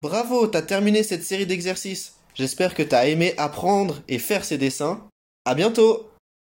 Bravo, t'as terminé cette série d'exercices. J'espère que t'as aimé apprendre et faire ces dessins. À bientôt